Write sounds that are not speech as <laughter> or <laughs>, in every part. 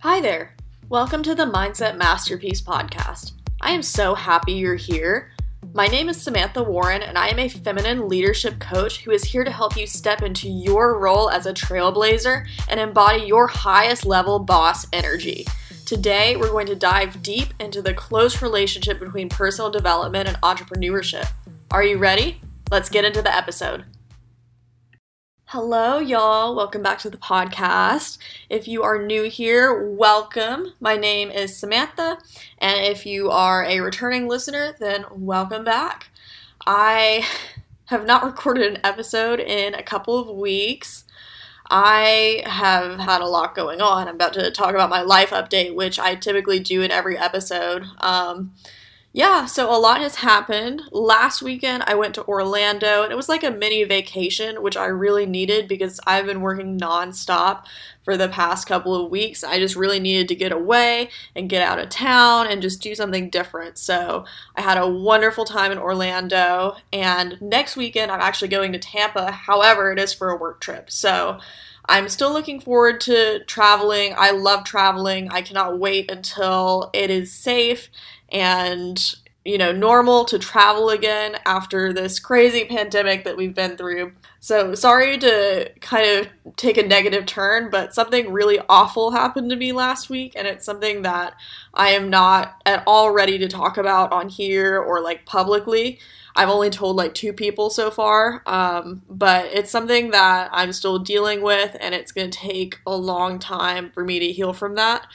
Hi there. Welcome to the Mindset Masterpiece podcast. I am so happy you're here. My name is Samantha Warren, and I am a feminine leadership coach who is here to help you step into your role as a trailblazer and embody your highest level boss energy. Today, we're going to dive deep into the close relationship between personal development and entrepreneurship. Are you ready? Let's get into the episode. Hello, y'all. Welcome back to the podcast. If you are new here, welcome. My name is Samantha, and if you are a returning listener, then welcome back. I <laughs> have not recorded an episode in a couple of weeks. I have had a lot going on. I'm about to talk about my life update, which I typically do in every episode. Um, yeah, so a lot has happened. Last weekend, I went to Orlando, and it was like a mini vacation, which I really needed because I've been working nonstop for the past couple of weeks. I just really needed to get away and get out of town and just do something different. So I had a wonderful time in Orlando, and next weekend, I'm actually going to Tampa. However, it is for a work trip. So I'm still looking forward to traveling. I love traveling. I cannot wait until it is safe and you know normal to travel again after this crazy pandemic that we've been through. So sorry to kind of take a negative turn, but something really awful happened to me last week and it's something that I am not at all ready to talk about on here or like publicly. I've only told like two people so far, um, but it's something that I'm still dealing with, and it's going to take a long time for me to heal from that.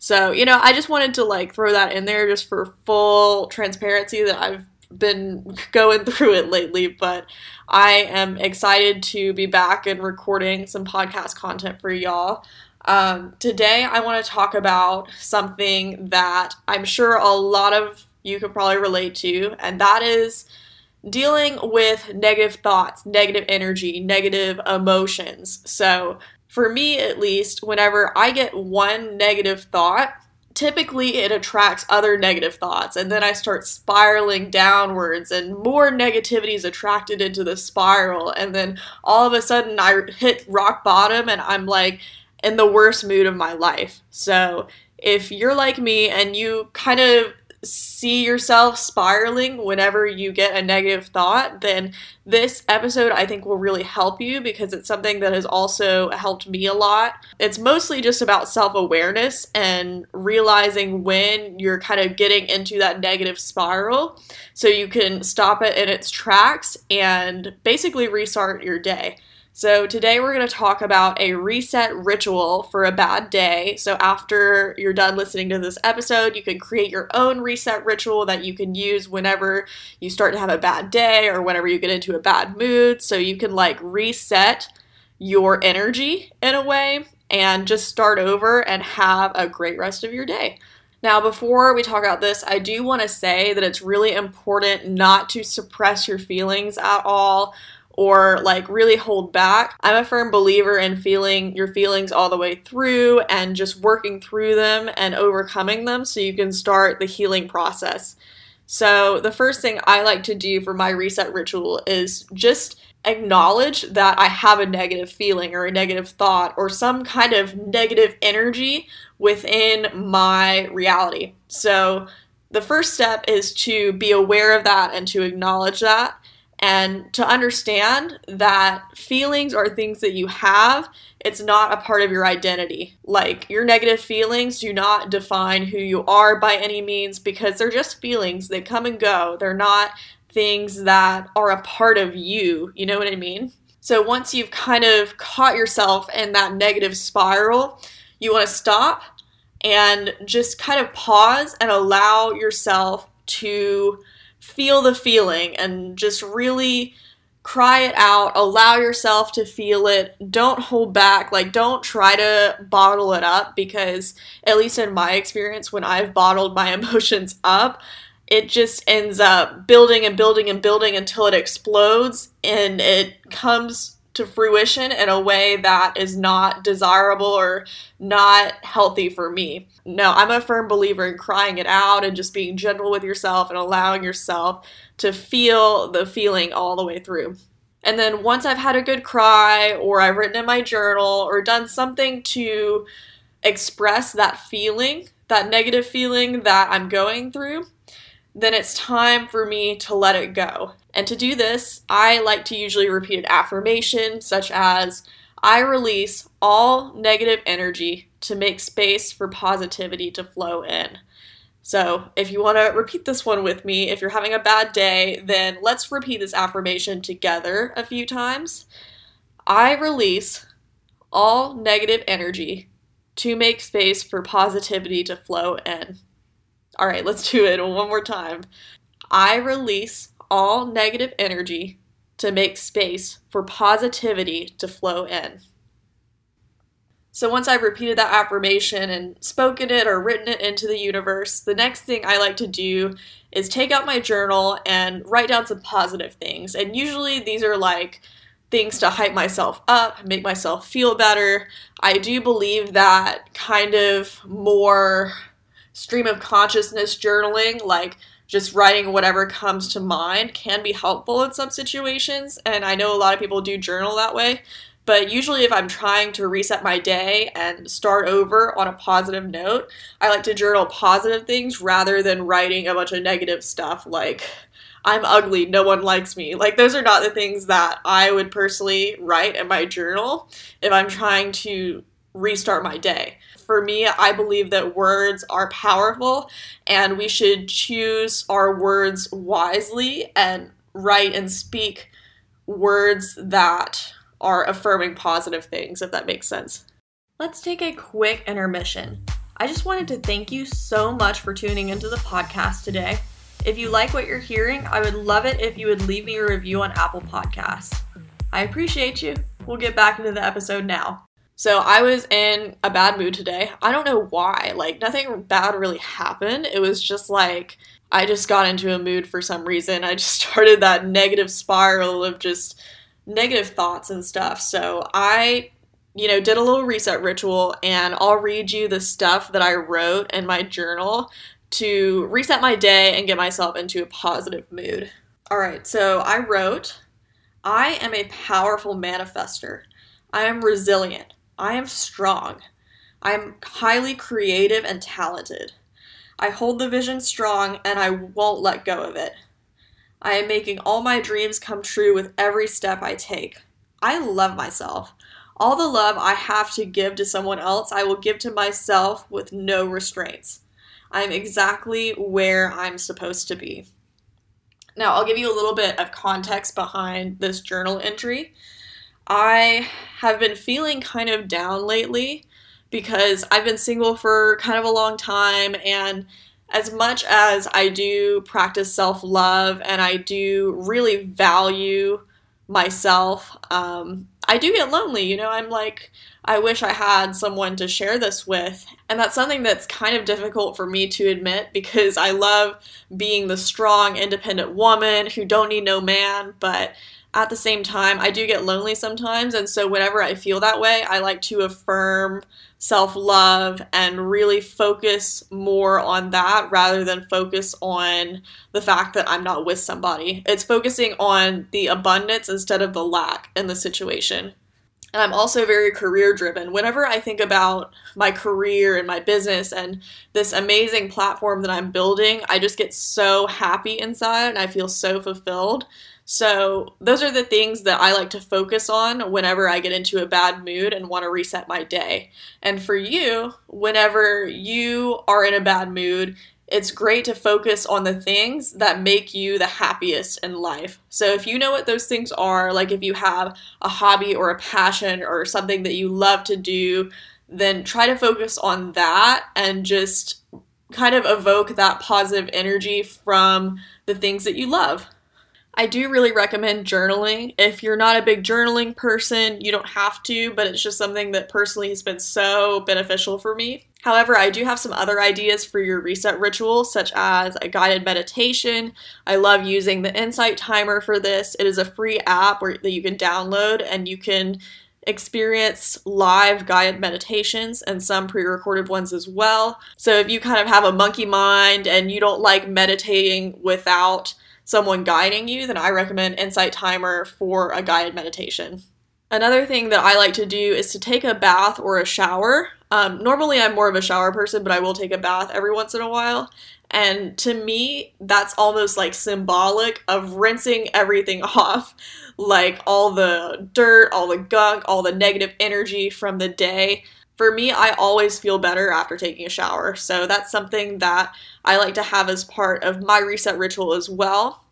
So, you know, I just wanted to like throw that in there just for full transparency that I've been <laughs> going through it lately, but I am excited to be back and recording some podcast content for y'all. Um, today, I want to talk about something that I'm sure a lot of you could probably relate to, and that is dealing with negative thoughts, negative energy, negative emotions. So, for me at least, whenever I get one negative thought, typically it attracts other negative thoughts and then I start spiraling downwards and more negativity is attracted into the spiral and then all of a sudden I hit rock bottom and I'm like in the worst mood of my life. So, if you're like me and you kind of see yourself spiraling whenever you get a negative thought, then this episode I think will really help you because it's something that has also helped me a lot. It's mostly just about self awareness and realizing when you're kind of getting into that negative spiral so you can stop it in its tracks and basically restart your day. So, today we're going to talk about a reset ritual for a bad day. So, after you're done listening to this episode, you can create your own reset ritual that you can use whenever you start to have a bad day or whenever you get into a bad mood. So, you can like reset your energy in a way and just start over and have a great rest of your day. Now, before we talk about this, I do want to say that it's really important not to suppress your feelings at all or like really hold back. I'm a firm believer in feeling your feelings all the way through and just working through them and overcoming them so you can start the healing process. So, the first thing I like to do for my reset ritual is just acknowledge that I have a negative feeling or a negative thought or some kind of negative energy within my reality. So, the first step is to be aware of that and to acknowledge that and to understand that feelings are things that you have, it's not a part of your identity. Like, your negative feelings do not define who you are by any means because they're just feelings. They come and go. They're not things that are a part of you. You know what I mean? So, once you've kind of caught yourself in that negative spiral, you want to stop and just kind of pause and allow yourself to feel the feeling and just really cry it out, allow yourself to feel it. Don't hold back. Like, don't try to bottle it up because, at least in my experience, when I've bottled my <laughs> emotions up, it just ends up building and building and building until it explodes and it comes to fruition in a way that is not desirable or not healthy for me. No, I'm a firm believer in crying it out and just being gentle with yourself and allowing yourself to feel the feeling all the way through. And then once I've had a good cry or I've written in my journal or done something to express that feeling, that negative feeling that I'm going through, then it's time for me to let it go. And to do this, I like to usually repeat an affirmation such as I release all negative energy to make space for positivity to flow in. So, if you want to repeat this one with me, if you're having a bad day, then let's repeat this affirmation together a few times. I release all negative energy to make space for positivity to flow in. All right, let's do it one more time. I release all negative energy to make space for positivity to flow in. So once I've repeated that affirmation and spoken it or written it into the universe, the next thing I like to do is take out my journal and write down some positive things. And usually these are like things to hype myself up, make myself feel better. I do believe that kind of more stream of consciousness journaling, like just writing whatever comes to mind, can be helpful in some situations. And I know a lot of people do journal that way. But usually, if I'm trying to reset my day and start over on a positive note, I like to journal positive things rather than writing a bunch of negative stuff like, I'm ugly, no one likes me. Like, those are not the things that I would personally write in my journal if I'm trying to restart my day. For me, I believe that words are powerful and we should choose our words wisely and write and speak words that are affirming positive things, if that makes sense. Let's take a quick intermission. I just wanted to thank you so much for tuning into the podcast today. If you like what you're hearing, I would love it if you would leave me a review on Apple Podcasts. I appreciate you. We'll get back into the episode now. So, I was in a bad mood today. I don't know why. Like, nothing bad really happened. It was just like I just got into a mood for some reason. I just <laughs> started that negative spiral of just negative thoughts and stuff. So I, you know, did a little reset ritual and I'll read you the stuff that I wrote in my journal to reset my day and get myself into a positive mood. All right, so I wrote, I am a powerful manifester. I am resilient. I am strong. I am highly creative and talented. I hold the vision strong and I won't let go of it. I am making all my dreams come true with every step I take. I love myself. All the love I have to give to someone else, I will give to myself with no restraints. I am exactly where I'm supposed to be. Now, I'll give you a little bit of context behind this journal entry. I have been feeling kind of down lately because I've been single for kind of a long time and as much as I do practice self love and I do really value myself, um, I do get lonely. You know, I'm like, I wish I had someone to share this with. And that's something that's kind of difficult for me to admit because I love being the strong, independent woman who don't need no man, but at the same time, I do get lonely sometimes. And so, whenever I feel that way, I like to affirm self love and really focus more on that rather than focus on the fact that I'm not with somebody. It's focusing on the abundance instead of the lack in the situation. And I'm also very career driven. Whenever I think about my career and my business and this amazing platform that I'm building, I just get so happy inside and I feel so fulfilled. So, those are the things that I like to focus on whenever I get into a bad mood and want to reset my day. And for you, whenever you are in a bad mood, it's great to focus on the things that make you the happiest in life. So, if you know what those things are, like if you have a hobby or a passion or something that you love to do, then try to focus on that and just kind of evoke that positive energy from the things that you love. I do really recommend journaling. If you're not a big journaling person, you don't have to, but it's just something that personally has been so beneficial for me. However, I do have some other ideas for your reset ritual, such as a guided meditation. I love using the Insight Timer for this. It is a free app where, that you can download and you can experience live guided meditations and some pre recorded ones as well. So, if you kind of have a monkey mind and you don't like meditating without someone guiding you, then I recommend Insight Timer for a guided meditation. Another thing that I like to do is to take a bath or a shower. Um, normally, I'm more of a shower person, but I will take a bath every once in a while. And to me, that's almost like symbolic of rinsing everything <laughs> off like all the dirt, all the gunk, all the negative energy from the day. For me, I always feel better after taking a shower. So that's something that I like to have as part of my reset ritual as well.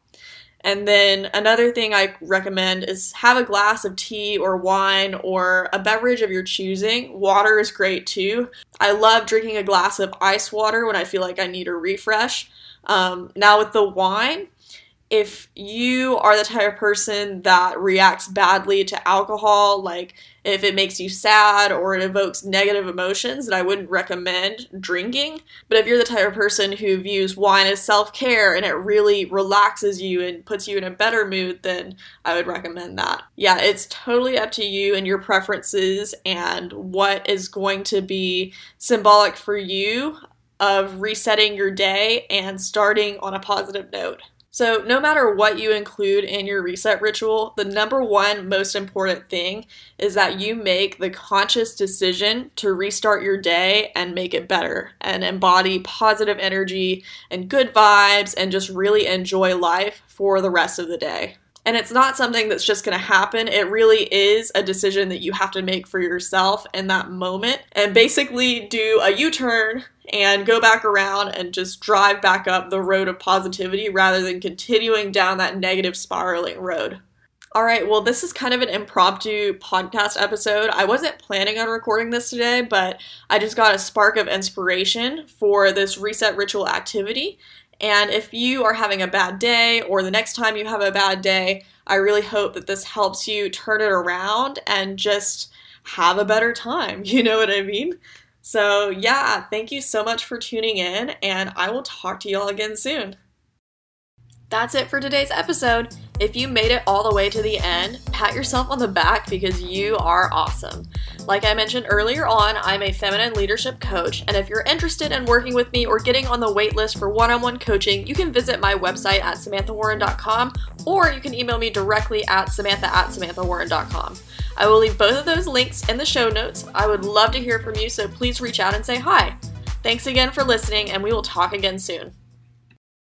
And then another thing I recommend is have a glass of tea or wine or a beverage of your choosing. Water is great too. I love drinking a glass of ice water when I feel like I need a refresh. Um, now, with the wine, if you are the type of person that reacts badly to alcohol, like if it makes you sad or it evokes negative emotions, then I wouldn't recommend drinking. But if you're the type of person who views wine as self care and it really relaxes you and puts you in a better mood, then I would recommend that. Yeah, it's totally up to you and your preferences and what is going to be symbolic for you of resetting your day and starting on a positive note. So, no matter what you include in your reset ritual, the number one most important thing is that you make the conscious decision to restart your day and make it better and embody positive energy and good vibes and just really enjoy life for the rest of the day. And it's not something that's just going to happen. It really is a decision that you have to make for yourself in that moment and basically do a U turn and go back around and just drive back up the road of positivity rather than continuing down that negative spiraling road. All right, well, this is kind of an impromptu podcast episode. I wasn't planning on recording this today, but I just got a spark of inspiration for this reset ritual activity. And if you are having a bad day or the next time you have a bad day, I really hope that this helps you turn it around and just have a better time. <laughs> You know what I mean? So, yeah, thank you so much for tuning in, and I will talk to y'all again soon. That's it for today's episode. If you made it all the way to the end, pat yourself on the back because you are awesome. Like I mentioned earlier on, I'm a feminine leadership coach, and if you're interested in working with me or getting on the waitlist for one on one coaching, you can visit my website at samanthawarren.com or you can email me directly at samantha at samanthawarren.com. I will leave both of those links in the show notes. I would love to hear from you, so please reach out and say hi. Thanks again for listening, and we will talk again soon.